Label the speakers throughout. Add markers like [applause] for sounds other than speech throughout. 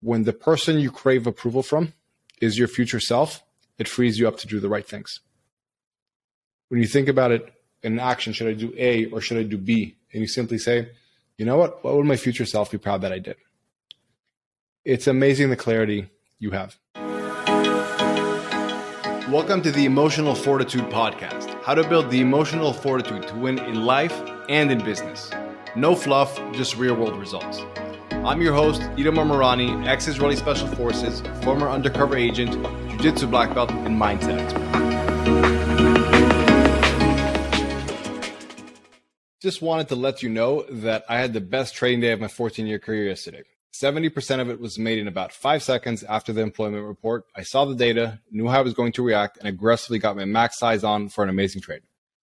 Speaker 1: when the person you crave approval from is your future self, it frees you up to do the right things. When you think about it in action, should I do A or should I do B? And you simply say, you know what? What would my future self be proud that I did? It's amazing the clarity you have. Welcome to the Emotional Fortitude Podcast how to build the emotional fortitude to win in life and in business. No fluff, just real world results. I'm your host, Itamar Marani, ex Israeli Special Forces, former undercover agent, Jiu Jitsu black belt, and mindset expert. Just wanted to let you know that I had the best trading day of my 14 year career yesterday. 70% of it was made in about five seconds after the employment report. I saw the data, knew how I was going to react, and aggressively got my max size on for an amazing trade.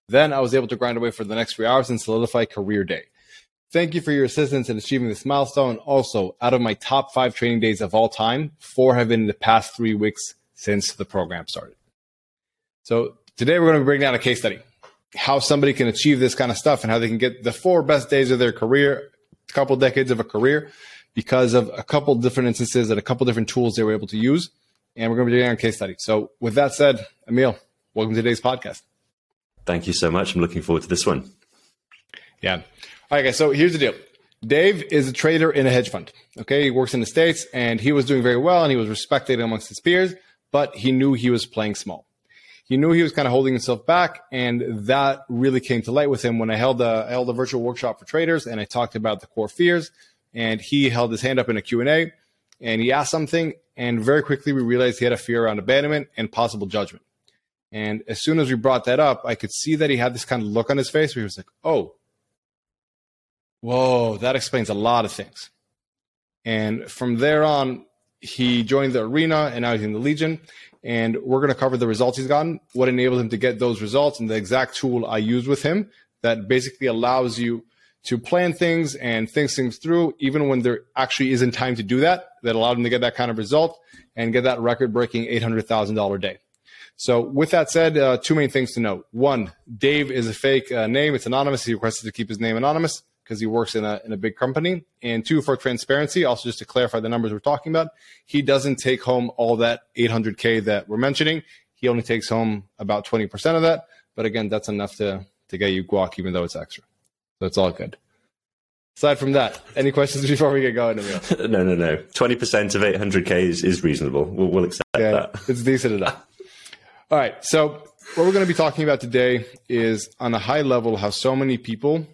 Speaker 1: Then I was able to grind away for the next three hours and solidify career day. Thank you for your assistance in achieving this milestone. Also, out of my top five training days of all time, four have been in the past three weeks since the program started. So today we're going to be bring down a case study, how somebody can achieve this kind of stuff and how they can get the four best days of their career, a couple decades of a career because of a couple different instances and a couple different tools they were able to use. And we're going to be doing a case study. So, with that said, Emil, welcome to today's podcast.
Speaker 2: Thank you so much. I'm looking forward to this one.
Speaker 1: Yeah. All right, guys. So, here's the deal Dave is a trader in a hedge fund. Okay. He works in the States and he was doing very well and he was respected amongst his peers, but he knew he was playing small. He knew he was kind of holding himself back, and that really came to light with him when I held a I held a virtual workshop for traders and I talked about the core fears and he held his hand up in a Q&A and he asked something and very quickly we realized he had a fear around abandonment and possible judgment. And as soon as we brought that up, I could see that he had this kind of look on his face where he was like, "Oh, whoa, that explains a lot of things." And from there on, he joined the arena and now he's in the Legion. And we're going to cover the results he's gotten, what enabled him to get those results, and the exact tool I used with him that basically allows you to plan things and think things through, even when there actually isn't time to do that, that allowed him to get that kind of result and get that record breaking $800,000 day. So, with that said, uh, two main things to note. One, Dave is a fake uh, name, it's anonymous. He requested to keep his name anonymous because he works in a, in a big company. And two, for transparency, also just to clarify the numbers we're talking about, he doesn't take home all that 800K that we're mentioning. He only takes home about 20% of that. But again, that's enough to, to get you guac, even though it's extra. So it's all good. Aside from that, any questions [laughs] before we get going? [laughs]
Speaker 2: no, no, no. Twenty percent of eight hundred k is, is reasonable. We'll, we'll accept yeah, that.
Speaker 1: It's decent enough. All right. So what we're going to be talking about today is on a high level how so many people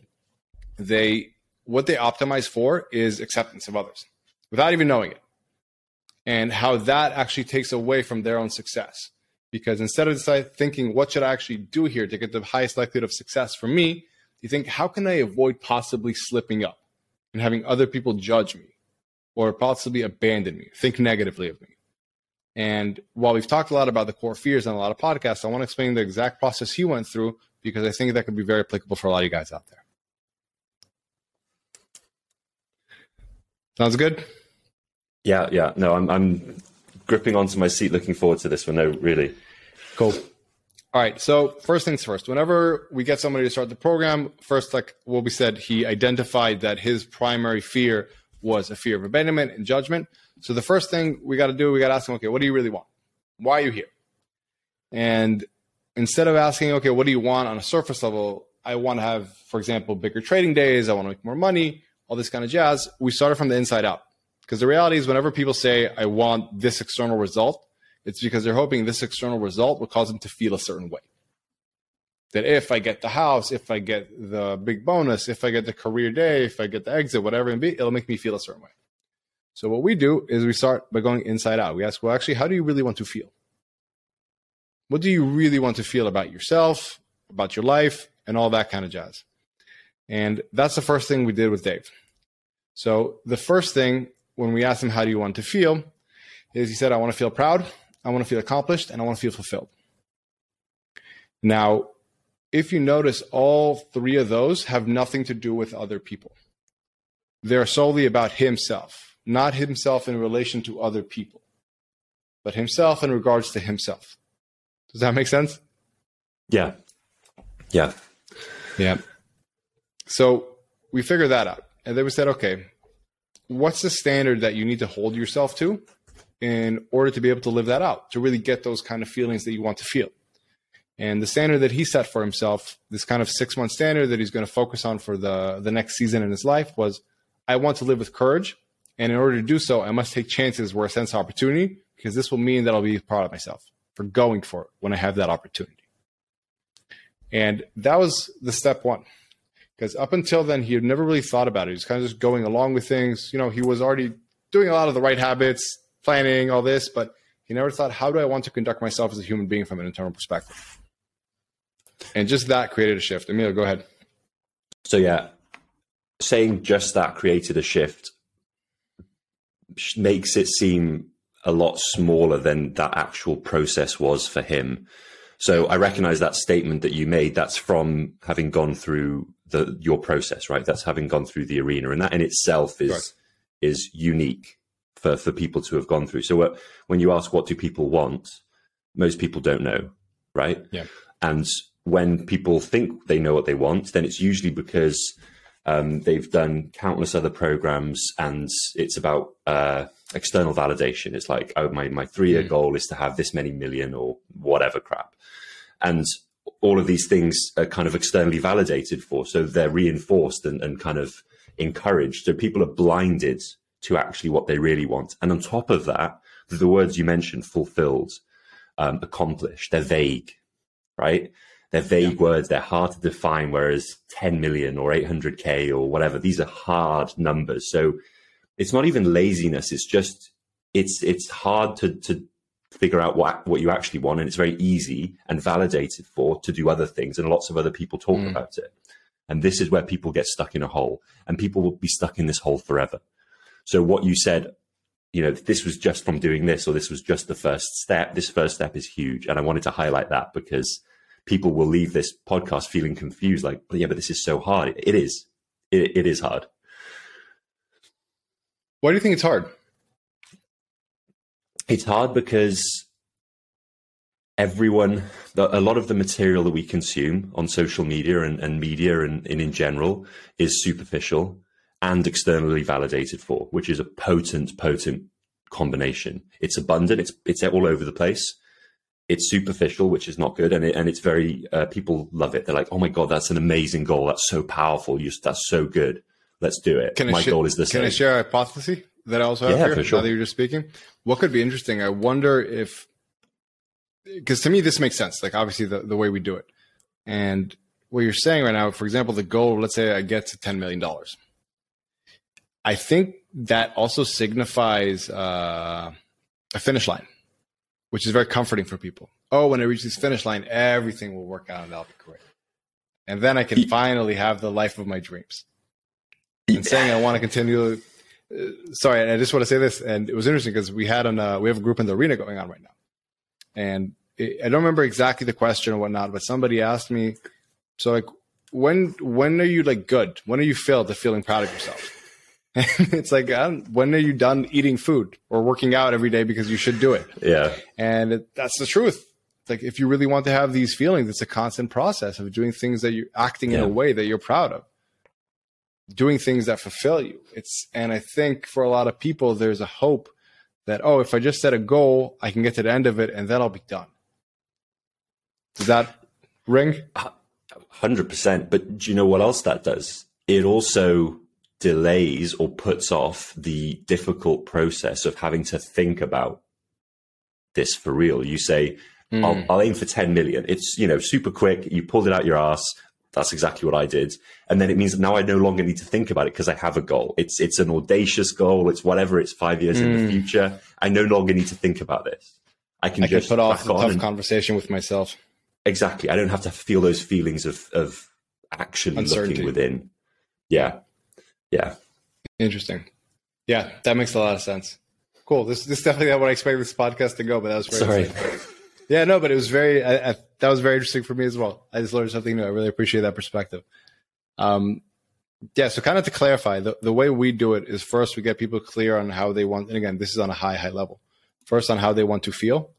Speaker 1: they what they optimize for is acceptance of others without even knowing it, and how that actually takes away from their own success. Because instead of thinking, what should I actually do here to get the highest likelihood of success for me? you think, how can I avoid possibly slipping up and having other people judge me or possibly abandon me, think negatively of me? And while we've talked a lot about the core fears on a lot of podcasts, I want to explain the exact process he went through because I think that could be very applicable for a lot of you guys out there. Sounds good?
Speaker 2: Yeah, yeah. No, I'm I'm gripping onto my seat looking forward to this one. No, really.
Speaker 1: Cool. All right. So first things first. Whenever we get somebody to start the program, first, like what we said, he identified that his primary fear was a fear of abandonment and judgment. So the first thing we got to do, we got to ask him, okay, what do you really want? Why are you here? And instead of asking, okay, what do you want on a surface level? I want to have, for example, bigger trading days. I want to make more money, all this kind of jazz. We started from the inside out. Because the reality is, whenever people say, I want this external result, it's because they're hoping this external result will cause them to feel a certain way. That if I get the house, if I get the big bonus, if I get the career day, if I get the exit, whatever it be, it'll make me feel a certain way. So what we do is we start by going inside out. We ask, well, actually, how do you really want to feel? What do you really want to feel about yourself, about your life, and all that kind of jazz? And that's the first thing we did with Dave. So the first thing when we asked him, how do you want to feel? Is he said, I want to feel proud. I want to feel accomplished and I want to feel fulfilled. Now, if you notice, all three of those have nothing to do with other people. They're solely about himself, not himself in relation to other people, but himself in regards to himself. Does that make sense?
Speaker 2: Yeah. Yeah.
Speaker 1: Yeah. So we figured that out. And then we said, okay, what's the standard that you need to hold yourself to in order to be able to live that out, to really get those kind of feelings that you want to feel. And the standard that he set for himself, this kind of six month standard that he's going to focus on for the, the next season in his life was I want to live with courage. And in order to do so, I must take chances where I sense opportunity because this will mean that I'll be proud of myself for going for it when I have that opportunity. And that was the step one. Because up until then, he had never really thought about it. He's kind of just going along with things. You know, he was already doing a lot of the right habits, planning, all this, but he never thought, how do I want to conduct myself as a human being from an internal perspective? And just that created a shift. Emilio, go ahead.
Speaker 2: So, yeah, saying just that created a shift makes it seem a lot smaller than that actual process was for him. So I recognize that statement that you made. That's from having gone through the your process, right? That's having gone through the arena, and that in itself is right. is unique for for people to have gone through. So uh, when you ask what do people want, most people don't know, right?
Speaker 1: Yeah.
Speaker 2: And when people think they know what they want, then it's usually because um, they've done countless other programs, and it's about uh, external validation. It's like, oh, my my three year mm. goal is to have this many million or whatever crap, and all of these things are kind of externally validated for, so they're reinforced and, and kind of encouraged. So people are blinded to actually what they really want, and on top of that, the words you mentioned, fulfilled, um, accomplished, they're vague, right? They're vague yeah. words. They're hard to define. Whereas 10 million or 800k or whatever, these are hard numbers. So it's not even laziness. It's just it's it's hard to to figure out what what you actually want, and it's very easy and validated for to do other things. And lots of other people talk mm. about it. And this is where people get stuck in a hole, and people will be stuck in this hole forever. So what you said you know, this was just from doing this, or this was just the first step. This first step is huge. And I wanted to highlight that because people will leave this podcast feeling confused, like, yeah, but this is so hard. It is. It, it is hard.
Speaker 1: Why do you think it's hard?
Speaker 2: It's hard because everyone, a lot of the material that we consume on social media and, and media and, and in general is superficial and externally validated for, which is a potent, potent combination. It's abundant. It's it's all over the place it's superficial, which is not good, and it, and it's very uh, people love it. They're like, "Oh my god, that's an amazing goal. That's so powerful. You, that's so good. Let's do it." Can my sh- goal is this.
Speaker 1: Can I share a hypothesis that I also have
Speaker 2: yeah,
Speaker 1: here?
Speaker 2: For sure.
Speaker 1: Now that you're just speaking, what could be interesting? I wonder if, because to me this makes sense. Like obviously the the way we do it, and what you're saying right now, for example, the goal. Let's say I get to ten million dollars. I think that also signifies uh, a finish line which is very comforting for people. Oh, when I reach this finish line, everything will work out and I'll be great. And then I can finally have the life of my dreams. And saying I want to continue. Sorry, I just want to say this, and it was interesting because we had on uh, we have a group in the arena going on right now, and it, I don't remember exactly the question or whatnot, but somebody asked me, so like, when when are you like good? When are you filled to feeling proud of yourself? [laughs] And it's like, when are you done eating food or working out every day because you should do it?
Speaker 2: Yeah.
Speaker 1: And it, that's the truth. Like, if you really want to have these feelings, it's a constant process of doing things that you're acting yeah. in a way that you're proud of, doing things that fulfill you. It's, and I think for a lot of people, there's a hope that, oh, if I just set a goal, I can get to the end of it and then I'll be done. Does that ring?
Speaker 2: 100%. But do you know what else that does? It also delays or puts off the difficult process of having to think about this for real. You say, mm. I'll, I'll, aim for 10 million. It's, you know, super quick. You pulled it out your ass. That's exactly what I did. And then it means now I no longer need to think about it because I have a goal. It's, it's an audacious goal. It's whatever. It's five years mm. in the hmm. future. I no longer need to think about this. I can
Speaker 1: I
Speaker 2: just
Speaker 1: can put off the tough and, conversation with myself.
Speaker 2: Exactly. I don't have to feel those feelings of, of actually looking within. Yeah. Yeah.
Speaker 1: Interesting. Yeah, that makes a lot of sense. Cool. This, this is definitely not what I expected this podcast to go, but that was
Speaker 2: very
Speaker 1: sorry. Yeah, no, but it was very. I, I, that was very interesting for me as well. I just learned something new. I really appreciate that perspective. Um, yeah. So, kind of to clarify, the the way we do it is first we get people clear on how they want, and again, this is on a high high level. First, on how they want to feel,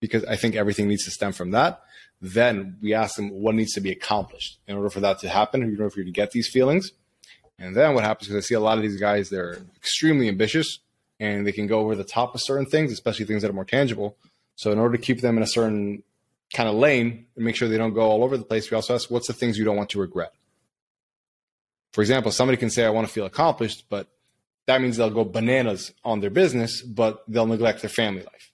Speaker 1: because I think everything needs to stem from that. Then we ask them what needs to be accomplished in order for that to happen, in order for you to get these feelings And then what happens is I see a lot of these guys, they're extremely ambitious and they can go over the top of certain things, especially things that are more tangible. So in order to keep them in a certain kind of lane and make sure they don't go all over the place, we also ask what's the things you don't want to regret. For example, somebody can say, I want to feel accomplished, but that means they'll go bananas on their business, but they'll neglect their family life.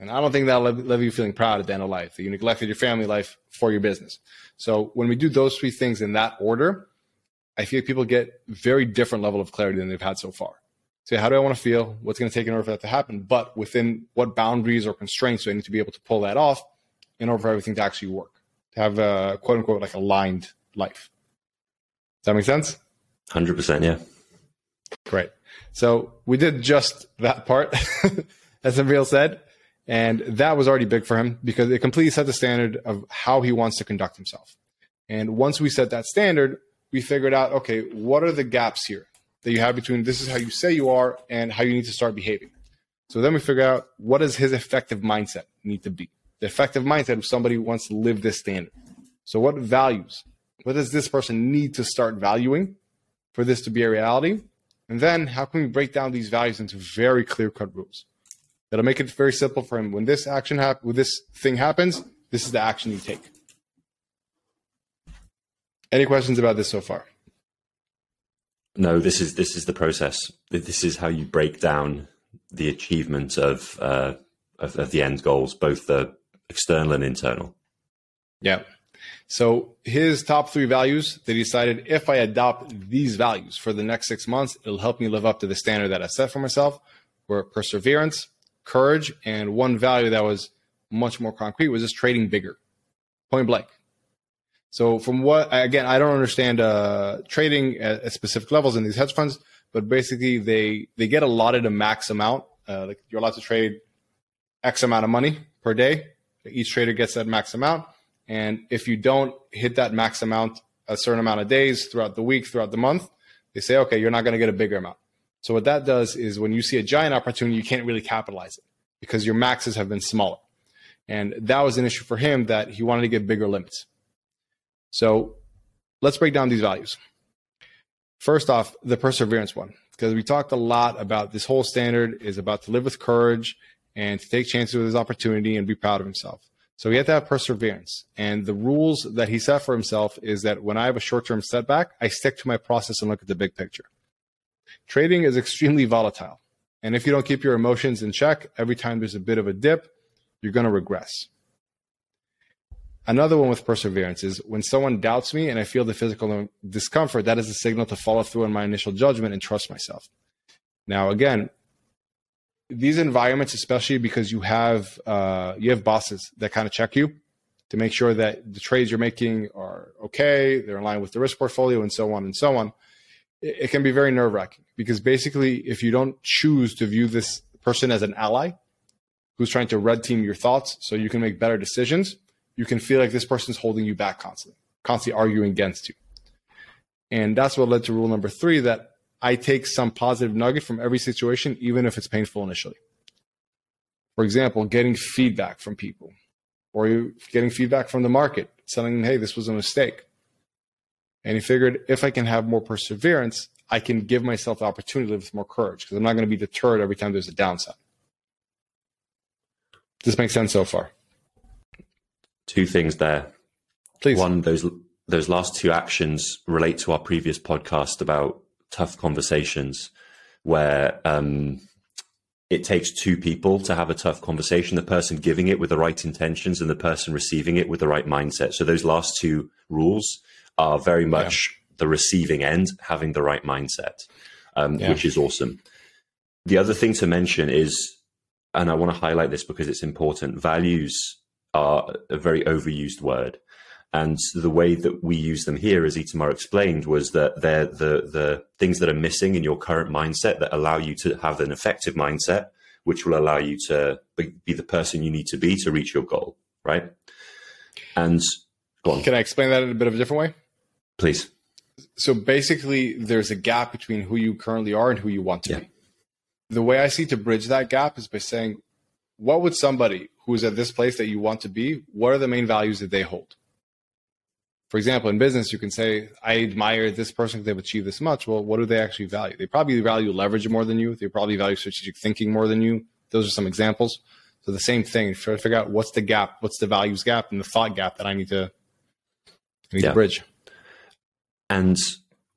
Speaker 1: And I don't think that'll leave you feeling proud at the end of life that you neglected your family life for your business. So when we do those three things in that order, I feel people get very different level of clarity than they've had so far. So how do I want to feel? What's going to take in order for that to happen? But within what boundaries or constraints do I need to be able to pull that off in order for everything to actually work? To have a quote unquote like aligned life. Does that make sense?
Speaker 2: Hundred percent, yeah.
Speaker 1: Great. So we did just that part, [laughs] as Emil said, and that was already big for him because it completely set the standard of how he wants to conduct himself. And once we set that standard, we figured out, okay, what are the gaps here that you have between this is how you say you are and how you need to start behaving. So then we figure out what does his effective mindset need to be? The effective mindset of somebody who wants to live this standard. So what values? What does this person need to start valuing for this to be a reality? And then how can we break down these values into very clear cut rules? That'll make it very simple for him. When this action happens, when this thing happens, this is the action you take. Any questions about this so far?
Speaker 2: No, this is this is the process. This is how you break down the achievement of uh, of, of the end goals, both the external and internal.
Speaker 1: Yeah. So his top three values, they decided if I adopt these values for the next six months, it'll help me live up to the standard that I set for myself, were perseverance, courage, and one value that was much more concrete was just trading bigger, point blank. So from what again, I don't understand uh, trading at, at, specific levels in these hedge funds, but basically they they get allotted a max amount. Uh, like you're allowed to trade X amount of money per day. Each trader gets that max amount, and if you don't hit that max amount a certain amount of days throughout the week, throughout the month, they say, okay, you're not going to get a bigger amount. So what that does is when you see a giant opportunity, you can't really capitalize it because your maxes have been smaller. And that was an issue for him that he wanted to get bigger limits. So let's break down these values. First off, the perseverance one, because we talked a lot about this whole standard is about to live with courage and to take chances with his opportunity and be proud of himself. So he had to have perseverance. And the rules that he set for himself is that when I have a short term setback, I stick to my process and look at the big picture. Trading is extremely volatile. And if you don't keep your emotions in check, every time there's a bit of a dip, you're going to regress. Another one with perseverance is when someone doubts me and I feel the physical discomfort, that is a signal to follow through on my initial judgment and trust myself. Now, again, these environments, especially because you have uh, you have bosses that kind of check you to make sure that the trades you're making are okay, they're in line with the risk portfolio, and so on and so on. It, it can be very nerve wracking because basically, if you don't choose to view this person as an ally who's trying to red team your thoughts so you can make better decisions, you can feel like this person's holding you back constantly, constantly arguing against you. And that's what led to rule number three that I take some positive nugget from every situation, even if it's painful initially. For example, getting feedback from people or getting feedback from the market, telling them, hey, this was a mistake. And he figured if I can have more perseverance, I can give myself the opportunity to live with more courage because I'm not going to be deterred every time there's a downside. This make sense so far?
Speaker 2: Two things there.
Speaker 1: Please.
Speaker 2: One, those those last two actions relate to our previous podcast about tough conversations, where um, it takes two people to have a tough conversation: the person giving it with the right intentions and the person receiving it with the right mindset. So those last two rules are very much yeah. the receiving end having the right mindset, um, yeah. which is awesome. The other thing to mention is, and I want to highlight this because it's important: values are a very overused word. And the way that we use them here, as Itamar explained, was that they're the, the things that are missing in your current mindset that allow you to have an effective mindset, which will allow you to be the person you need to be to reach your goal, right? And go on.
Speaker 1: Can I explain that in a bit of a different way?
Speaker 2: Please.
Speaker 1: So basically, there's a gap between who you currently are and who you want to yeah. be. The way I see to bridge that gap is by saying, what would somebody who is at this place that you want to be, what are the main values that they hold? For example, in business, you can say, I admire this person because they've achieved this much. Well, what do they actually value? They probably value leverage more than you. They probably value strategic thinking more than you. Those are some examples. So the same thing, try to figure out what's the gap, what's the values gap and the thought gap that I need to, I need yeah. to bridge.
Speaker 2: And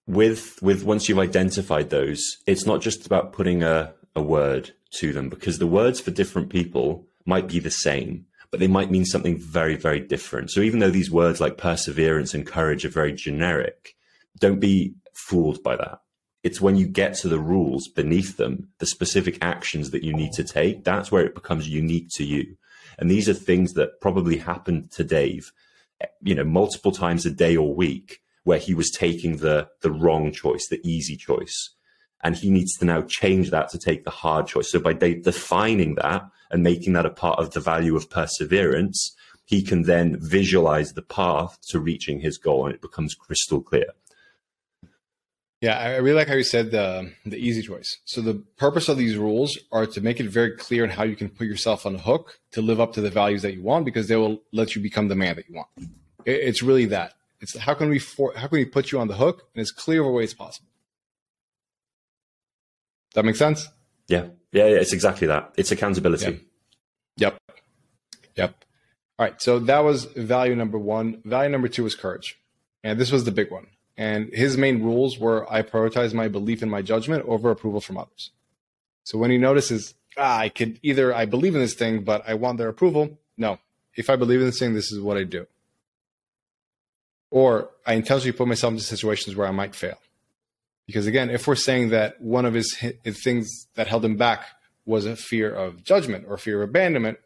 Speaker 2: with with once you've identified those, it's not just about putting a, a word to them because the words for different people might be the same but they might mean something very, very different. So even though these words like perseverance and courage are very generic, don't be fooled by that. It's when you get to the rules beneath them, the specific actions that you need to take, that's where it becomes unique to you. And these are things that probably happened to Dave, you know, multiple times a day or week, where he was taking the the wrong choice, the easy choice. And he needs to now change that to take the hard choice. So by de- defining that and making that a part of the value of perseverance, he can then visualize the path to reaching his goal and it becomes crystal clear.
Speaker 1: Yeah, I really like how you said the the easy choice. So the purpose of these rules are to make it very clear on how you can put yourself on the hook to live up to the values that you want, because they will let you become the man that you want. It's really that. It's how can we for, how can we put you on the hook in as clear of a way as possible. That makes sense.
Speaker 2: Yeah, yeah, yeah, it's exactly that. It's accountability.
Speaker 1: Yep. Yep. All right. So that was value number one. Value number two was courage. And this was the big one. And his main rules were I prioritize my belief in my judgment over approval from others. So when he notices, ah, I could either I believe in this thing, but I want their approval. No. If I believe in this thing, this is what I do. Or I intentionally put myself into situations where I might fail. Because again, if we're saying that one of his, his things that held him back was a fear of judgment or fear of abandonment,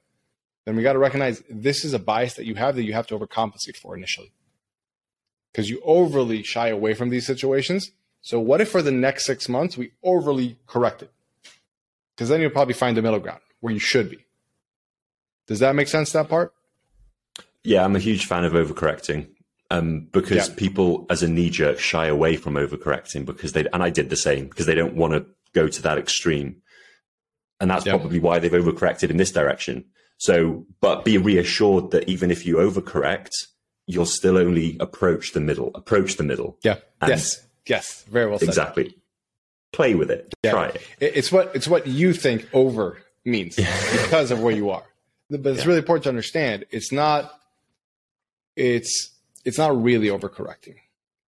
Speaker 1: then we got to recognize this is a bias that you have that you have to overcompensate for initially. Because you overly shy away from these situations. So, what if for the next six months we overly correct it? Because then you'll probably find the middle ground where you should be. Does that make sense, that part?
Speaker 2: Yeah, I'm a huge fan of overcorrecting um, because yeah. people, as a knee jerk, shy away from overcorrecting because they, and I did the same because they don't want to go to that extreme. And that's yeah. probably why they've overcorrected in this direction. So, but be reassured that even if you overcorrect, you'll still only approach the middle, approach the middle.
Speaker 1: Yeah. Yes. Yes. Very well said.
Speaker 2: Exactly. Play with it. Yeah. Try it.
Speaker 1: It's what, it's what you think over means [laughs] because of where you are. But it's really important to understand. It's not, it's, it's not really overcorrecting.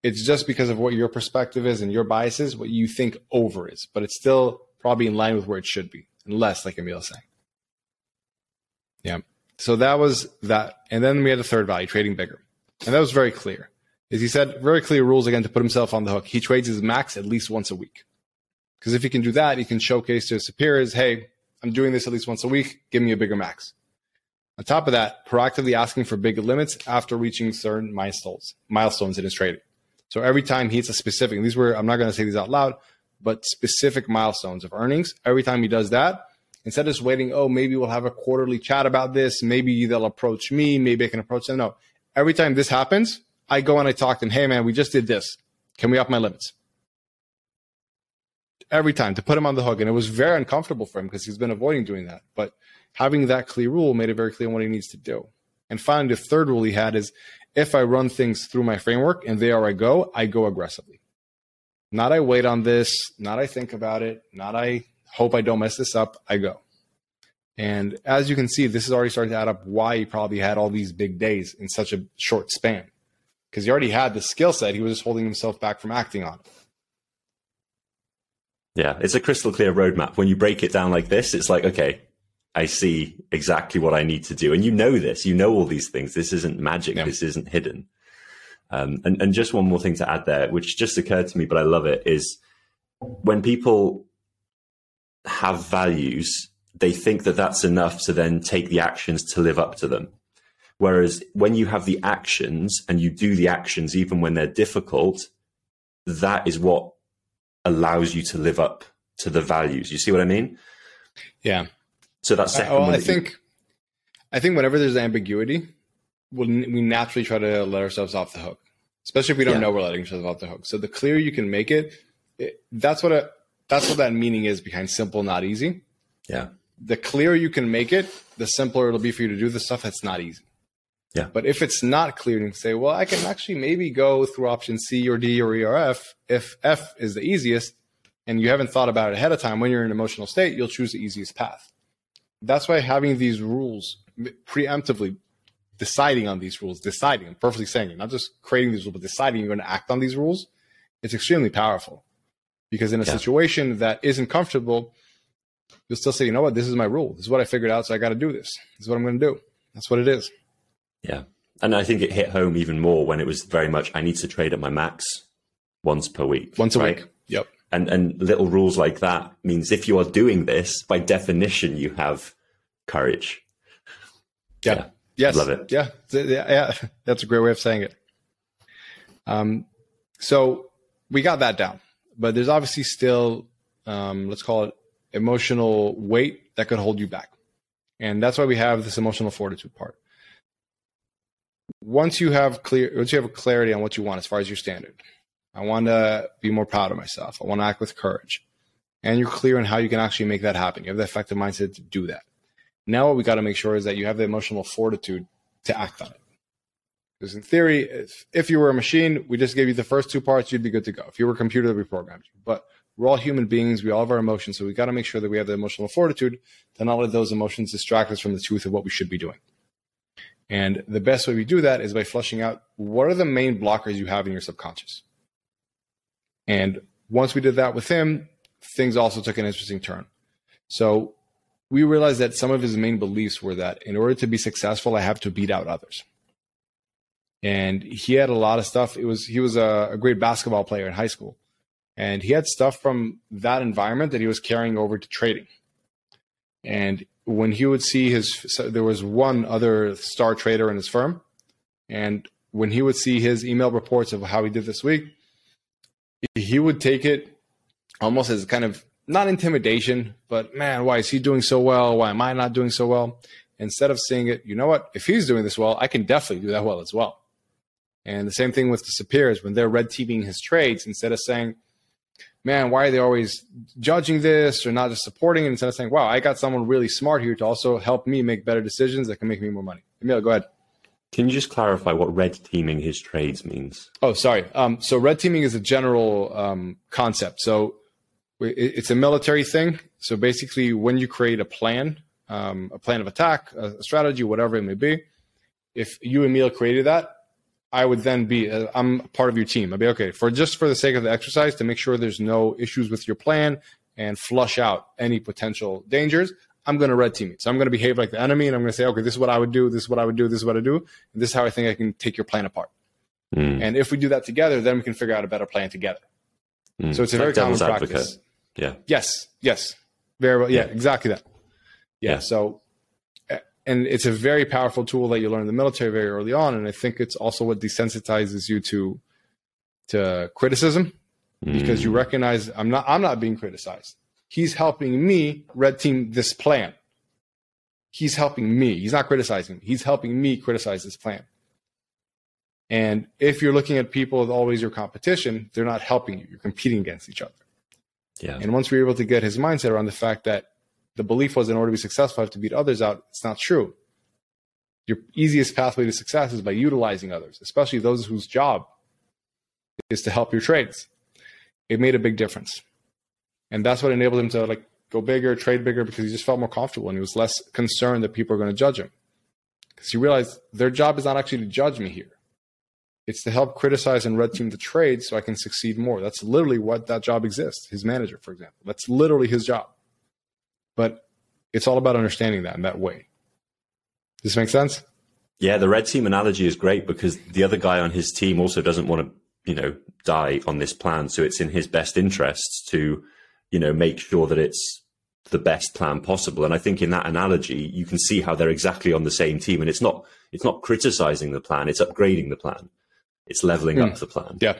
Speaker 1: It's just because of what your perspective is and your biases, what you think over is, but it's still probably in line with where it should be, unless, like Emil saying. Yeah. So that was that. And then we had the third value, trading bigger. And that was very clear. As he said, very clear rules again to put himself on the hook. He trades his max at least once a week. Because if he can do that, he can showcase to his superiors, hey, I'm doing this at least once a week. Give me a bigger max. On top of that, proactively asking for bigger limits after reaching certain milestones, milestones in his trading. So every time he hits a specific, these were, I'm not going to say these out loud, but specific milestones of earnings. Every time he does that, instead of just waiting, oh, maybe we'll have a quarterly chat about this. Maybe they'll approach me. Maybe I can approach them. No, every time this happens, I go and I talk to them. Hey, man, we just did this. Can we up my limits? Every time to put him on the hook. And it was very uncomfortable for him because he's been avoiding doing that. But having that clear rule made it very clear what he needs to do. And finally, the third rule he had is if I run things through my framework and there I go, I go aggressively. Not I wait on this, not I think about it, not I hope I don't mess this up, I go. And as you can see, this is already starting to add up why he probably had all these big days in such a short span. Because he already had the skill set, he was just holding himself back from acting on it.
Speaker 2: Yeah, it's a crystal clear roadmap. When you break it down like this, it's like, okay, I see exactly what I need to do. And you know this, you know all these things. This isn't magic. Yeah. This isn't hidden. Um, and, and just one more thing to add there, which just occurred to me, but I love it is when people have values, they think that that's enough to then take the actions to live up to them. Whereas when you have the actions and you do the actions, even when they're difficult, that is what allows you to live up to the values. You see what I mean?
Speaker 1: Yeah.
Speaker 2: So that's second
Speaker 1: uh, well, I think, you... I think whenever there's ambiguity, we'll, we naturally try to let ourselves off the hook, especially if we don't yeah. know we're letting ourselves off the hook. So the clearer you can make it, it that's what a, that's what that meaning is behind simple, not easy.
Speaker 2: Yeah.
Speaker 1: The clearer you can make it, the simpler it'll be for you to do the stuff that's not easy.
Speaker 2: Yeah.
Speaker 1: But if it's not clear, you can say, well, I can actually maybe go through option C or D or E or F. If F is the easiest and you haven't thought about it ahead of time, when you're in an emotional state, you'll choose the easiest path. That's why having these rules preemptively deciding on these rules, deciding, I'm perfectly saying it, not just creating these rules, but deciding you're going to act on these rules, it's extremely powerful. Because in a
Speaker 2: Yeah.
Speaker 1: situation that isn't comfortable, you'll still say, you know what, this is my rule. This is what I figured out, so I got to do this. This is what I'm going to do. That's what it is.
Speaker 2: Yeah. And I think it hit home even more when it was very much I need to trade at my max once per week.
Speaker 1: Once a
Speaker 2: right?
Speaker 1: week. Yep.
Speaker 2: And and little rules like that means if you are doing this, by definition you have courage.
Speaker 1: Yeah.
Speaker 2: Yeah.
Speaker 1: Yes.
Speaker 2: Love it.
Speaker 1: Yeah. Yeah. yeah. [laughs] That's a great way of saying it. Um, so we got that down, but there's obviously still, um, let's call it emotional weight that could hold you back. And that's why we have this emotional fortitude part. Once you have clear, once you have clarity on what you want as far as your standard, I want to be more proud of myself. I want to act with courage. And you're clear on how you can actually make that happen. You have the effective mindset to do that. Now, what we got to make sure is that you have the emotional fortitude to act on it. Because in theory, if, if you were a machine, we just gave you the first two parts, you'd be good to go. If you were a computer, we programmed you. But we're all human beings. We all have our emotions. So we got to make sure that we have the emotional fortitude to not let those emotions distract us from the truth of what we should be doing. And the best way we do that is by flushing out what are the main blockers you have in your subconscious. And once we did that with him, things also took an interesting turn. So we realized that some of his main beliefs were that in order to be successful, I have to beat out others. And he had a lot of stuff. It was he was a, a great basketball player in high school, and he had stuff from that environment that he was carrying over to trading. And when he would see his, so there was one other star trader in his firm, and when he would see his email reports of how he did this week, he would take it almost as kind of not intimidation, but man, why is he doing so well? Why am I not doing so well? Instead of seeing it, you know what? If he's doing this well, I can definitely do that well as well. And the same thing with the superiors when they're red teaming his trades, instead of saying, man, why are they always judging this or not just supporting it? Instead of saying, wow, I got someone really smart here to also help me make better decisions that can make me more money. Emil, go ahead.
Speaker 2: Can you just clarify what red teaming his trades means?
Speaker 1: Oh, sorry. Um, so red teaming is a general um, concept. So it's a military thing. So basically, when you create a plan, um, a plan of attack, a, strategy, whatever it may be, if you and Emil created that, I would then be uh, I'm part of your team. I'd be okay for just for the sake of the exercise to make sure there's no issues with your plan and flush out any potential dangers. I'm going to red team it. So I'm going to behave like the enemy, and I'm going to say, okay, this is what I would do. This is what I would do. This is what I do. And this is how I think I can take your plan apart.
Speaker 2: Mm,
Speaker 1: And if we do that together, then we can figure out a better plan together.
Speaker 2: mm.
Speaker 1: So it's a
Speaker 2: Like
Speaker 1: very common
Speaker 2: advocate.
Speaker 1: practice.
Speaker 2: Yeah.
Speaker 1: Yes, yes, very well. Yeah,
Speaker 2: Yeah.
Speaker 1: exactly that. Yeah,
Speaker 2: Yeah.
Speaker 1: So, and it's a very powerful tool that you learn in the military very early on, and I think it's also what desensitizes you to to criticism because
Speaker 2: Mm.
Speaker 1: you recognize I'm not I'm not being criticized. He's helping me red team this plan. He's helping me. He's not criticizing me. He's helping me criticize this plan. And if you're looking at people as always your competition, they're not helping you. You're competing against each other.
Speaker 2: Yeah.
Speaker 1: And once we were able to get his mindset around the fact that the belief was in order to be successful, I have to beat others out, it's not true. Your easiest pathway to success is by utilizing others, especially those whose job is to help your trades. It made a big difference. And that's what enabled him to like go bigger, trade bigger, because he just felt more comfortable and he was less concerned that people are going to judge him. Because he realized their job is not actually to judge me here. It's to help criticize and red team the trade so I can succeed more. That's literally what that job exists. His manager, for example. That's literally his job. But it's all about understanding that in that way. Does this make sense?
Speaker 2: Yeah, the red team analogy is great because the other guy on his team also doesn't want to, you know, die on this plan. So it's in his best interests to, you know, make sure that it's the best plan possible. And I think in that analogy, you can see how they're exactly on the same team. And it's not it's not criticizing the plan; it's upgrading the plan. It's leveling up the plan.
Speaker 1: Yeah.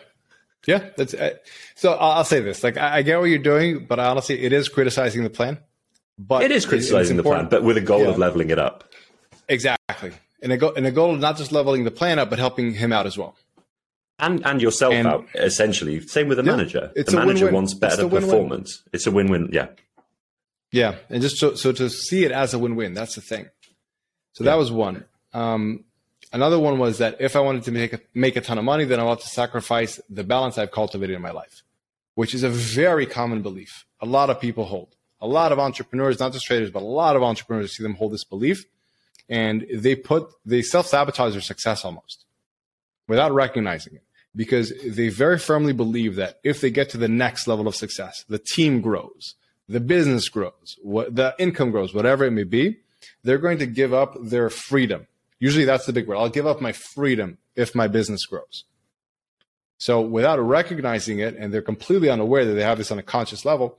Speaker 1: Yeah. That's uh, so. I'll, I'll say this: like, I, I get what you're doing, but honestly, it is criticizing the plan. But
Speaker 2: It is criticizing the plan, but with a goal
Speaker 1: Yeah.
Speaker 2: of leveling it up.
Speaker 1: exactly, and a goal, and a goal of not just leveling the plan up, but helping him out as well.
Speaker 2: And and yourself
Speaker 1: And-
Speaker 2: out essentially. Same with the
Speaker 1: Yeah,
Speaker 2: manager.
Speaker 1: it's
Speaker 2: the manager
Speaker 1: win-win.
Speaker 2: wants
Speaker 1: It's
Speaker 2: better
Speaker 1: win-win.
Speaker 2: performance. It's a win-win. Yeah.
Speaker 1: Yeah, and just so, so to see it as a win-win, that's the thing. So that was one. Um, Another one was that if I wanted to make a, make a ton of money, then I have to sacrifice the balance I've cultivated in my life, which is a very common belief. A lot of people hold. A lot of entrepreneurs, not just traders, but a lot of entrepreneurs see them hold this belief, and they put they self sabotage their success almost without recognizing it because they very firmly believe that if they get to the next level of success, the team grows, the business grows, what the income grows, whatever it may be, they're going to give up their freedom Usually that's the big word. I'll give up my freedom if my business grows. So without recognizing it, and they're completely unaware that they have this on a conscious level,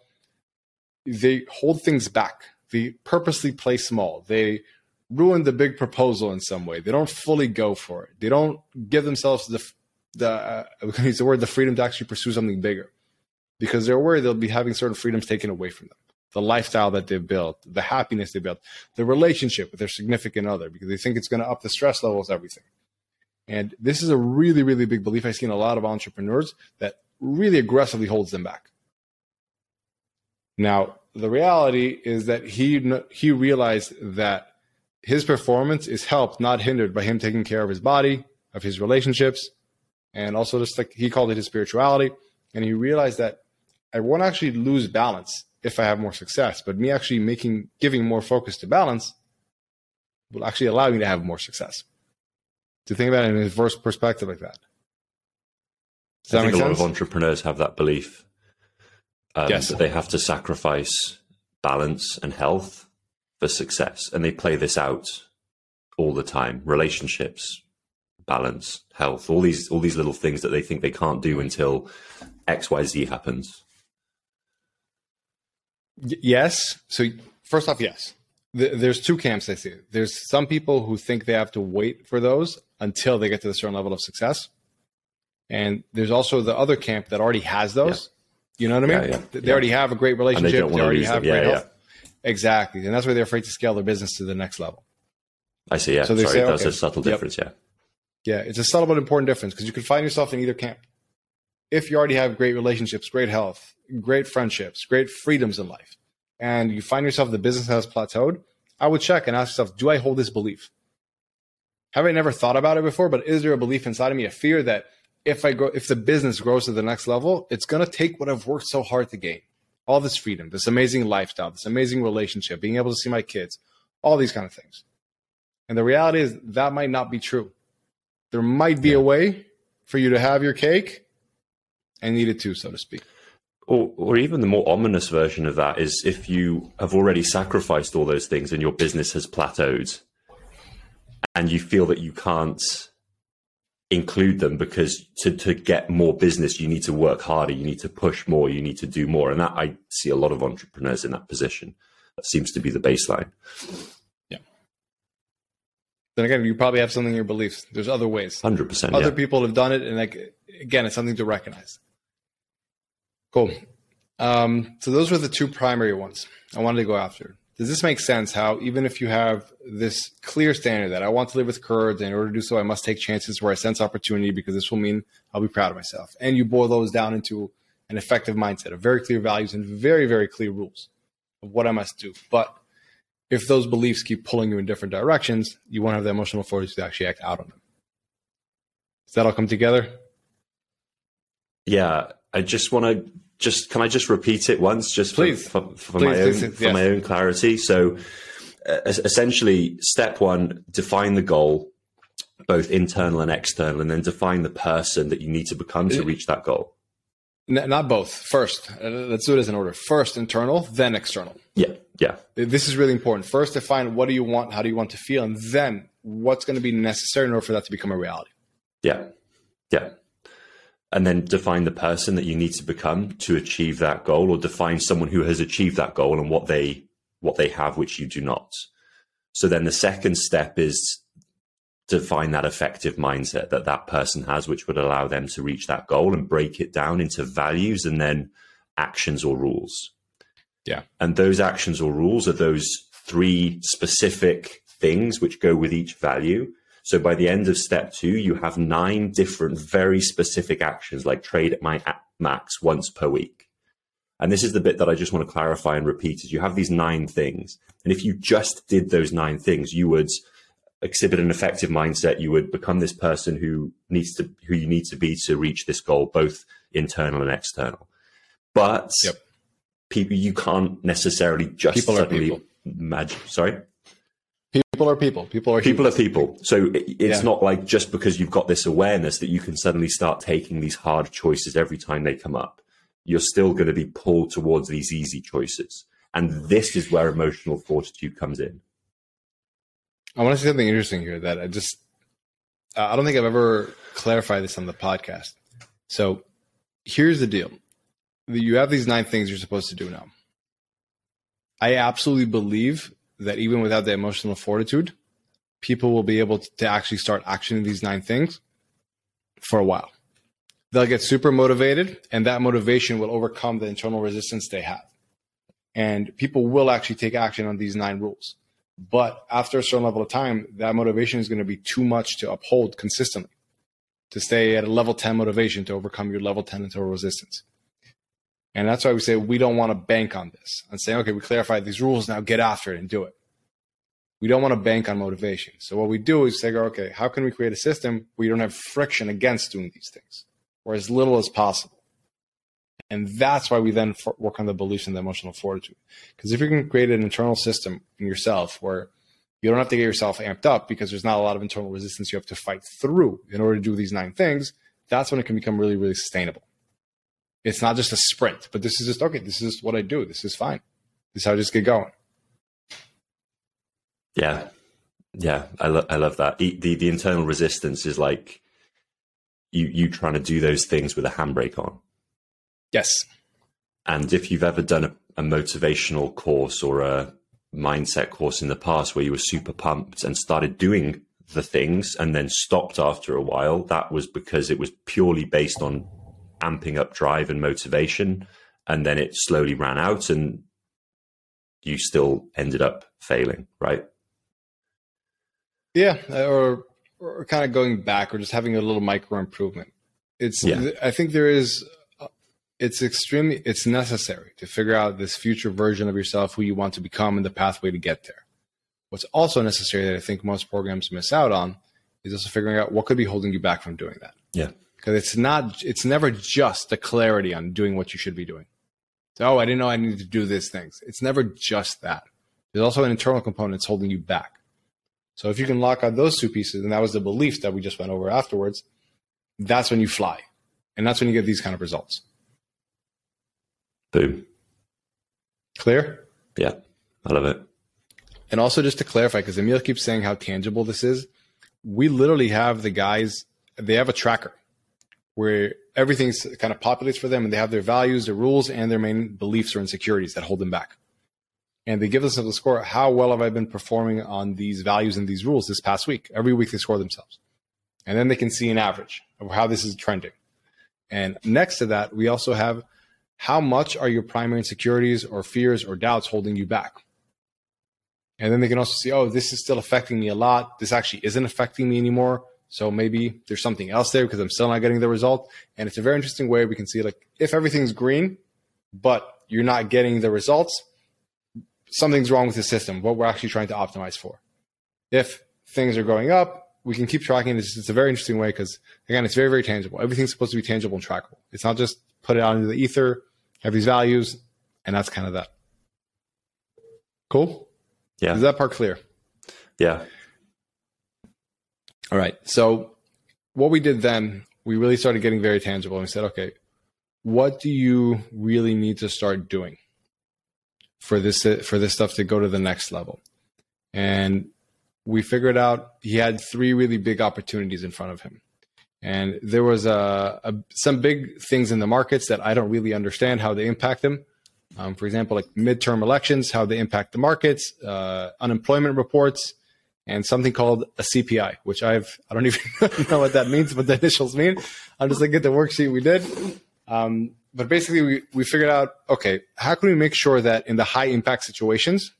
Speaker 1: they hold things back. They purposely play small. They ruin the big proposal in some way. They don't fully go for it. They don't give themselves the the uh, [laughs] use the word the freedom to actually pursue something bigger because they're worried they'll be having certain freedoms taken away from them the lifestyle that they've built, the happiness they built, the relationship with their significant other, because they think it's going to up the stress levels, everything. And this is a really, really big belief I see in a lot of entrepreneurs that really aggressively holds them back. Now, the reality is that he he realized that his performance is helped, not hindered, by him taking care of his body, of his relationships, and also just like he called it his spirituality. And he realized that I won't actually lose balance if I have more success. But me actually making giving more focus to balance will actually allow me to have more success. To think about it in a reverse perspective like that.
Speaker 2: Does I that think a sense? lot of entrepreneurs have that belief um, yes. that they have to sacrifice balance and health for success, and they play this out all the time. Relationships, balance, health, all these all these little things that they think they can't do until X Y Z happens
Speaker 1: yes. So first off, yes. there's two camps I see. There's some people who think they have to wait for those until they get to a certain level of success, and there's also the other camp that already has those. You know what I mean? Yeah, yeah, they already have a great relationship. they, they already have great health. Exactly, and that's why they're afraid to scale their business to the next level.
Speaker 2: I see. Yeah. So they Sorry, say, that's okay, a subtle difference. Yep.
Speaker 1: Yeah. Yeah, it's a subtle but important difference because you can find yourself in either camp. If you already have great relationships, great health, great friendships, great freedoms in life, and you find yourself the business has plateaued, I would check and ask yourself, do I hold this belief? Have I never thought about it before? But is there a belief inside of me, a fear that if I grow, if the business grows to the next level, it's going to take what I've worked so hard to gain, all this freedom, this amazing lifestyle, this amazing relationship, being able to see my kids, all these kind of things. And the reality is that might not be true. There might be a way for you to have your cake and eat it too, so to speak.
Speaker 2: Or, or even the more ominous version of that is if you have already sacrificed all those things and your business has plateaued and you feel that you can't include them because to, to get more business, you need to work harder, you need to push more, you need to do more. And that I see a lot of entrepreneurs in that position. That seems to be the baseline.
Speaker 1: Yeah. Then again, you probably have something in your beliefs. There's other ways.
Speaker 2: 100%.
Speaker 1: Other
Speaker 2: yeah.
Speaker 1: people have done it. And like, again, it's something to recognize. Cool. Um, so those were the two primary ones I wanted to go after. Does this make sense? How even if you have this clear standard that I want to live with courage, and in order to do so, I must take chances where I sense opportunity because this will mean I'll be proud of myself. And you boil those down into an effective mindset of very clear values and very, very clear rules of what I must do. But if those beliefs keep pulling you in different directions, you won't have the emotional fortitude to actually act out on them. Does that all come together?
Speaker 2: Yeah, I just want to just can I just repeat it once, just for, for, for please, my own please, for my own clarity. So, uh, essentially, step one: define the goal, both internal and external, and then define the person that you need to become to reach that goal.
Speaker 1: Not both. First, uh, let's do it as an order. First internal, then external.
Speaker 2: Yeah, yeah.
Speaker 1: This is really important. First, define what do you want, how do you want to feel, and then what's going to be necessary in order for that to become a reality.
Speaker 2: Yeah, yeah and then define the person that you need to become to achieve that goal or define someone who has achieved that goal and what they what they have which you do not. So then the second step is to find that effective mindset that that person has which would allow them to reach that goal and break it down into values and then actions or rules.
Speaker 1: Yeah.
Speaker 2: And those actions or rules are those three specific things which go with each value so by the end of step two, you have nine different, very specific actions like trade at my max once per week. And this is the bit that I just want to clarify and repeat is you have these nine things. And if you just did those nine things, you would exhibit an effective mindset, you would become this person who needs to who you need to be to reach this goal, both internal and external. But
Speaker 1: Yep.
Speaker 2: people, you can't necessarily just
Speaker 1: People
Speaker 2: suddenly magic. Sorry,
Speaker 1: People are people. People are
Speaker 2: people are people. So it- it's
Speaker 1: Yeah.
Speaker 2: not like just because you've got this awareness that you can suddenly start taking these hard choices every time they come up. You're still going to be pulled towards these easy choices, and this is where emotional fortitude comes in.
Speaker 1: I want to say something interesting here that I just I don't think I've ever clarified this on the podcast. So here's the deal: you have these nine things you're supposed to do now. I absolutely believe that even without the emotional fortitude, people will be able to actually start actioning these nine things for a while. They'll get super motivated, and that motivation will overcome the internal resistance they have. And people will actually take action on these nine rules. But after a certain level of time, that motivation is going to be too much to uphold consistently, to stay at a level 10 motivation to overcome your level 10 internal resistance. And that's why we say we don't want to bank on this and say, okay, we clarified these rules, now get after it and do it. We don't want to bank on motivation. So what we do is say, okay, how can we create a system where you don't have friction against doing these things or as little as possible? And that's why we then for- work on the beliefs and the emotional fortitude. Because if you can create an internal system in yourself where you don't have to get yourself amped up because there's not a lot of internal resistance you have to fight through in order to do these nine things, that's when it can become really, really sustainable. It's not just a sprint, but this is just okay. This is what I do. This is fine. This is how I just get going.
Speaker 2: Yeah, yeah, I, lo- I love that. The, the the internal resistance is like you you trying to do those things with a handbrake on.
Speaker 1: Yes.
Speaker 2: And if you've ever done a, a motivational course or a mindset course in the past where you were super pumped and started doing the things and then stopped after a while, that was because it was purely based on amping up drive and motivation. And then it slowly ran out and you still ended up failing, right?
Speaker 1: Yeah, or or kind of going back, or just having a little micro improvement. It's.
Speaker 2: Yeah.
Speaker 1: I think there is. Uh, it's extremely. It's necessary to figure out this future version of yourself, who you want to become, and the pathway to get there. What's also necessary that I think most programs miss out on is also figuring out what could be holding you back from doing that.
Speaker 2: Yeah.
Speaker 1: Because it's not. It's never just the clarity on doing what you should be doing. So, oh, I didn't know I needed to do these things. It's never just that. There's also an internal component that's holding you back. So if you can lock out those two pieces, and that was the belief that we just went over afterwards, that's when you fly. And that's when you get these kind of results.
Speaker 2: Boom.
Speaker 1: Clear?
Speaker 2: Yeah, I love it.
Speaker 1: And also just to clarify, because Emil keeps saying how tangible this is, we literally have the guys, they have a tracker where everything's kind of populates for them and they have their values, their rules, and their main beliefs or insecurities that hold them back. And they give themselves a score. How well have I been performing on these values and these rules this past week? Every week they score themselves. And then they can see an average of how this is trending. And next to that, we also have how much are your primary insecurities or fears or doubts holding you back? And then they can also see, oh, this is still affecting me a lot. This actually isn't affecting me anymore. So maybe there's something else there because I'm still not getting the result. And it's a very interesting way we can see like if everything's green, but you're not getting the results, something's wrong with the system, what we're actually trying to optimize for. If things are going up, we can keep tracking. It's, it's a very interesting way because again, it's very, very tangible. Everything's supposed to be tangible and trackable. It's not just put it out into the ether, have these values, and that's kind of that. Cool?
Speaker 2: Yeah.
Speaker 1: Is that part clear?
Speaker 2: Yeah.
Speaker 1: All right. So what we did then, we really started getting very tangible and we said, okay, what do you really need to start doing for this for this stuff to go to the next level? And we figured out he had three really big opportunities in front of him. And there was a, a some big things in the markets that I don't really understand how they impact them. Um, for example, like midterm elections, how they impact the markets, uh, unemployment reports, and something called a CPI, which I've I don't even [laughs] know what that means, what the initials mean. I'm just looking at the worksheet we did. Um, but basically, we, we figured out okay, how can we make sure that in the high impact situations,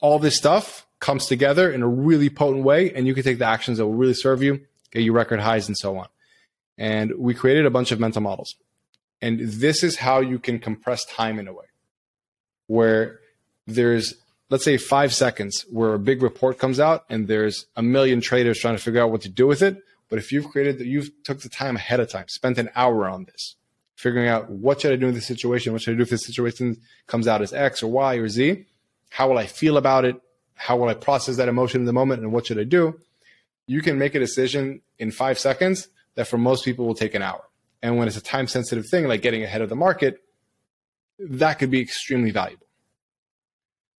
Speaker 1: all this stuff comes together in a really potent way, and you can take the actions that will really serve you, get you record highs, and so on. And we created a bunch of mental models. And this is how you can compress time in a way where there's let's say five seconds where a big report comes out and there's a million traders trying to figure out what to do with it. But if you've created you've took the time ahead of time, spent an hour on this, figuring out what should I do in this situation? What should I do if this situation comes out as X or Y or Z? How will I feel about it? How will I process that emotion in the moment? And what should I do? You can make a decision in five seconds that for most people will take an hour. And when it's a time sensitive thing like getting ahead of the market, that could be extremely valuable.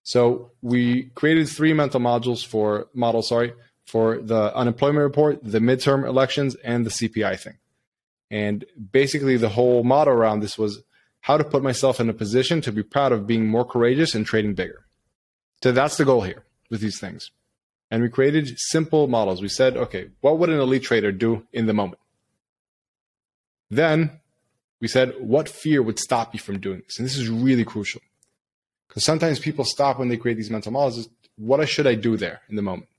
Speaker 1: So we created three mental modules for models, sorry, for the unemployment report, the midterm elections, and the CPI thing. And basically, the whole motto around this was how to put myself in a position to be proud of being more courageous and trading bigger. So that's the goal here with these things. And we created simple models. We said, okay, what would an elite trader do in the moment? Then we said, what fear would stop you from doing this? And this is really crucial. Because sometimes people stop when they create these mental models. What should I do there in the moment?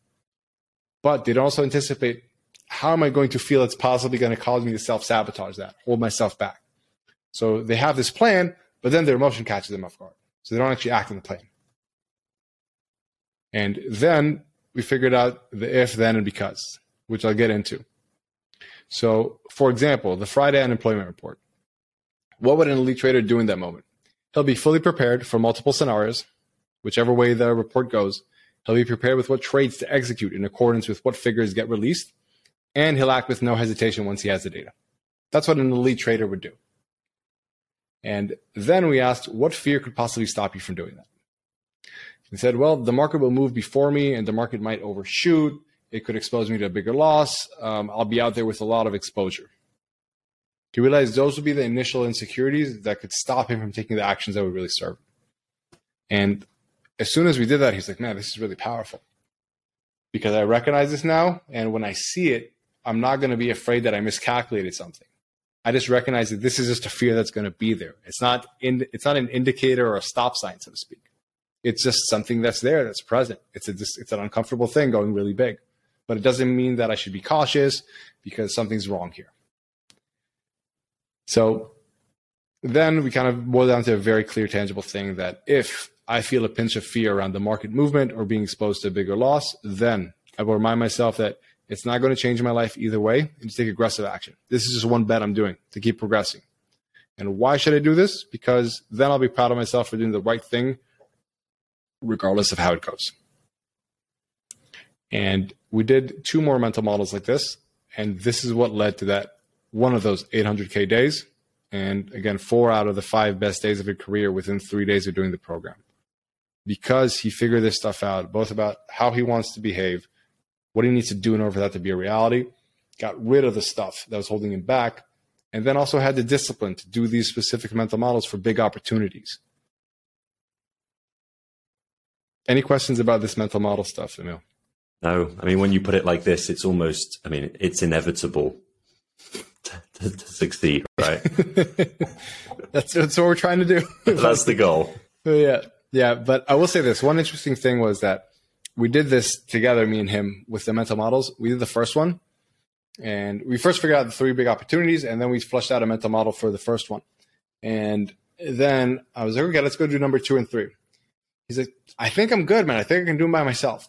Speaker 1: But they don't also anticipate how am I going to feel it's possibly going to cause me to self sabotage that, hold myself back? So they have this plan, but then their emotion catches them off guard. So they don't actually act on the plan. And then we figured out the if, then, and because, which I'll get into. So, for example, the Friday unemployment report. What would an elite trader do in that moment? He'll be fully prepared for multiple scenarios, whichever way the report goes. He'll be prepared with what trades to execute in accordance with what figures get released and he'll act with no hesitation once he has the data. That's what an elite trader would do. And then we asked, what fear could possibly stop you from doing that? He said, well, the market will move before me and the market might overshoot. It could expose me to a bigger loss. Um, I'll be out there with a lot of exposure. He realized those would be the initial insecurities that could stop him from taking the actions that would really serve. And as soon as we did that, he's like, man, this is really powerful because I recognize this now. And when I see it, I'm not going to be afraid that I miscalculated something. I just recognize that this is just a fear that's going to be there. It's not in, it's not an indicator or a stop sign, so to speak. It's just something that's there, that's present. It's a, it's an uncomfortable thing going really big, but it doesn't mean that I should be cautious because something's wrong here. So then we kind of boil down to a very clear, tangible thing that if I feel a pinch of fear around the market movement or being exposed to a bigger loss, then I will remind myself that it's not going to change my life either way and to take aggressive action. This is just one bet I'm doing to keep progressing. And why should I do this? Because then I'll be proud of myself for doing the right thing, regardless of how it goes. And we did two more mental models like this. And this is what led to that one of those 800K days. And again, four out of the five best days of his career within three days of doing the program. Because he figured this stuff out, both about how he wants to behave, what he needs to do in order for that to be a reality, got rid of the stuff that was holding him back, and then also had the discipline to do these specific mental models for big opportunities. Any questions about this mental model stuff, Emil?
Speaker 2: No, I mean, when you put it like this, it's almost, I mean, it's inevitable to, to, succeed, right? [laughs]
Speaker 1: that's, that's what we're trying to do. [laughs]
Speaker 2: that's the goal.
Speaker 1: Yeah. Yeah. But I will say this one interesting thing was that we did this together, me and him, with the mental models. We did the first one, and we first figured out the three big opportunities, and then we flushed out a mental model for the first one. And then I was like, okay, let's go do number two and three. He's like, I think I'm good, man. I think I can do them by myself.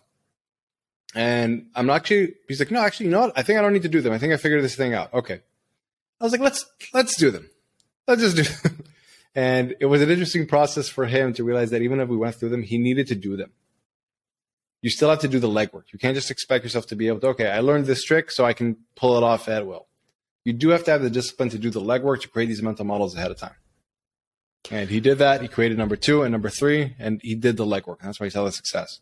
Speaker 1: And I'm not actually. He's like, no, actually, you know what? I think I don't need to do them. I think I figured this thing out. Okay. I was like, let's let's do them. Let's just do [laughs] them. And it was an interesting process for him to realize that even if we went through them, he needed to do them you still have to do the legwork. You can't just expect yourself to be able to, okay, I learned this trick, so I can pull it off at will. You do have to have the discipline to do the legwork to create these mental models ahead of time. And he did that. He created number two and number three, and he did the legwork. And that's why he's had the success.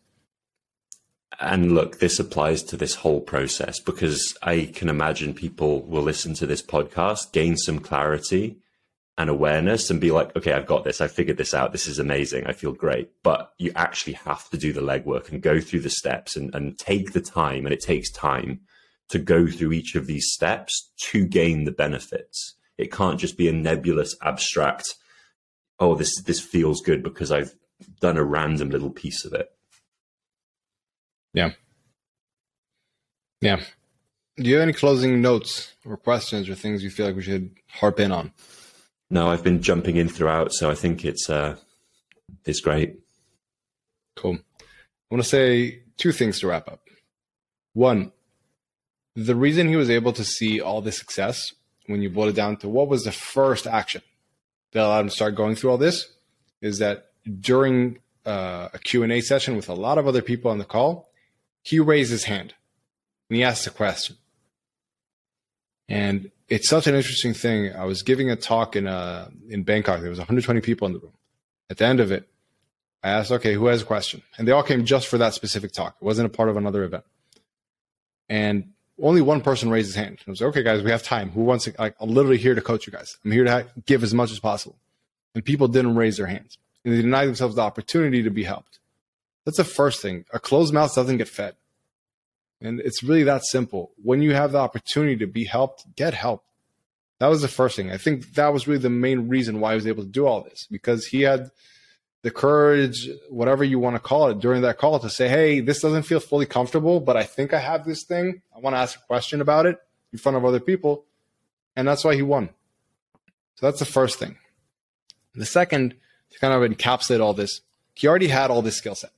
Speaker 2: And look, this applies to this whole process because I can imagine people will listen to this podcast, gain some clarity, and awareness and be like, okay, I've got this. I figured this out. This is amazing. I feel great. But you actually have to do the legwork and go through the steps and, and take the time. And it takes time to go through each of these steps to gain the benefits. It can't just be a nebulous, abstract, oh, this, this feels good because I've done a random little piece of it.
Speaker 1: Yeah. Yeah. Do you have any closing notes or questions or things you feel like we should harp in on?
Speaker 2: No, I've been jumping in throughout, so I think it's uh, it's great.
Speaker 1: Cool. I want to say two things to wrap up. One, the reason he was able to see all the success when you boil it down to what was the first action that allowed him to start going through all this is that during uh, a Q&A session with a lot of other people on the call, he raised his hand and he asked a question. And it's such an interesting thing. I was giving a talk in uh, in Bangkok. There was 120 people in the room. At the end of it, I asked, "Okay, who has a question?" And they all came just for that specific talk. It wasn't a part of another event. And only one person raised his hand. I was like, "Okay, guys, we have time. Who wants to?" Like, I'm literally here to coach you guys. I'm here to give as much as possible. And people didn't raise their hands, and they denied themselves the opportunity to be helped. That's the first thing. A closed mouth doesn't get fed. And it's really that simple. When you have the opportunity to be helped, get help. That was the first thing. I think that was really the main reason why he was able to do all this because he had the courage, whatever you want to call it, during that call to say, Hey, this doesn't feel fully comfortable, but I think I have this thing. I want to ask a question about it in front of other people. And that's why he won. So that's the first thing. The second, to kind of encapsulate all this, he already had all this skill set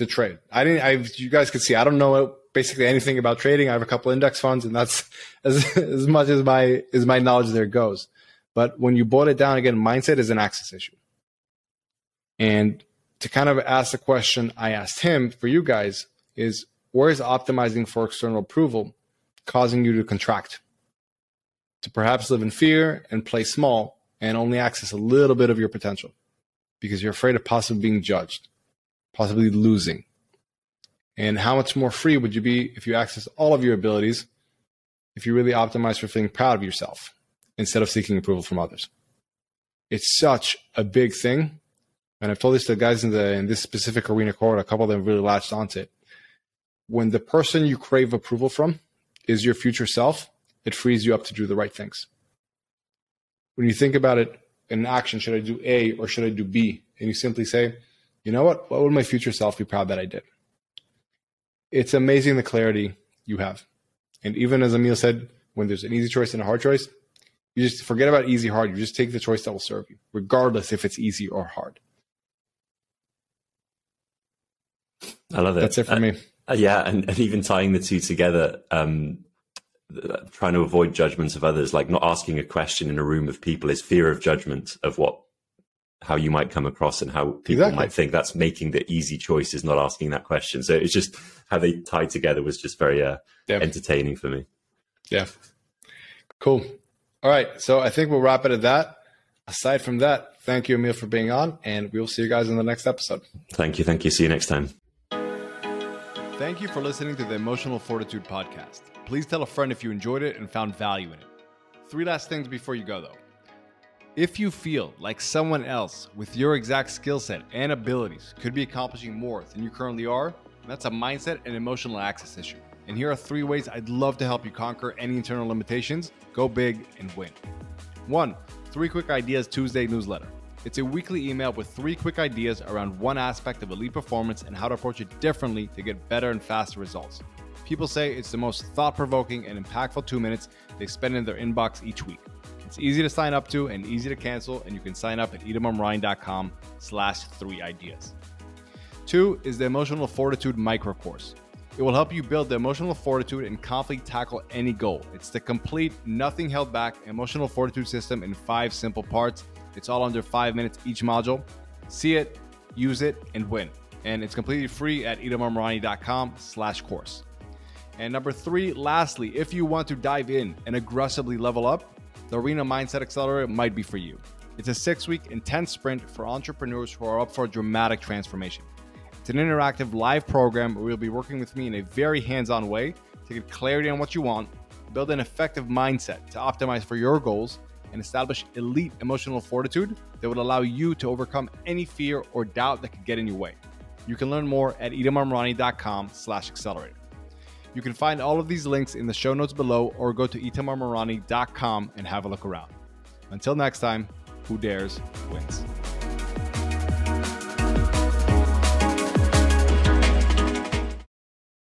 Speaker 1: to trade. I didn't. I you guys could see. I don't know basically anything about trading. I have a couple index funds, and that's [laughs] as as much as my as my knowledge there goes. But when you boil it down again, mindset is an access issue. And to kind of ask the question I asked him for you guys is where is optimizing for external approval causing you to contract? To perhaps live in fear and play small and only access a little bit of your potential because you're afraid of possibly being judged possibly losing. And how much more free would you be if you access all of your abilities, if you really optimize for feeling proud of yourself instead of seeking approval from others? It's such a big thing. And I've told this to the guys in the in this specific arena court, a couple of them really latched onto it. When the person you crave approval from is your future self, it frees you up to do the right things. When you think about it in action, should I do A or should I do B? And you simply say, you know what? What would my future self be proud that I did? It's amazing the clarity you have. And even as Emil said, when there's an easy choice and a hard choice, you just forget about easy, hard. You just take the choice that will serve you, regardless if it's easy or hard.
Speaker 2: I love it.
Speaker 1: That's it for uh, me.
Speaker 2: Uh, yeah, and, and, even tying the two together, um, trying to avoid judgments of others, like not asking a question in a room of people, is fear of judgment of what how you might come across and how people exactly. might think that's making the easy choice is not asking that question. So it's just how they tied together was just very uh, yeah. entertaining for me.
Speaker 1: Yeah. Cool. All right. So I think we'll wrap it at that. Aside from that, thank you, Emil, for being on, and we will see you guys in the next episode.
Speaker 2: Thank you. Thank you. See you next time.
Speaker 1: Thank you for listening to the Emotional Fortitude podcast. Please tell a friend if you enjoyed it and found value in it. Three last things before you go, though. If you feel like someone else with your exact skill set and abilities could be accomplishing more than you currently are, that's a mindset and emotional access issue. And here are three ways I'd love to help you conquer any internal limitations, go big, and win. One, Three Quick Ideas Tuesday newsletter. It's a weekly email with three quick ideas around one aspect of elite performance and how to approach it differently to get better and faster results. People say it's the most thought provoking and impactful two minutes they spend in their inbox each week. It's easy to sign up to and easy to cancel, and you can sign up at itamar slash three ideas. Two is the Emotional Fortitude Micro Course. It will help you build the emotional fortitude and confidently tackle any goal. It's the complete, nothing held back emotional fortitude system in five simple parts. It's all under five minutes each module. See it, use it, and win. And it's completely free at itamarmarani.com slash course. And number three, lastly, if you want to dive in and aggressively level up, the Arena Mindset Accelerator might be for you. It's a six week intense sprint for entrepreneurs who are up for a dramatic transformation. It's an interactive live program where you'll be working with me in a very hands on way to get clarity on what you want, build an effective mindset to optimize for your goals, and establish elite emotional fortitude that would allow you to overcome any fear or doubt that could get in your way. You can learn more at itamarmarani.com slash accelerator. You can find all of these links in the show notes below or go to itamarmarani.com and have a look around. Until next time, who dares wins.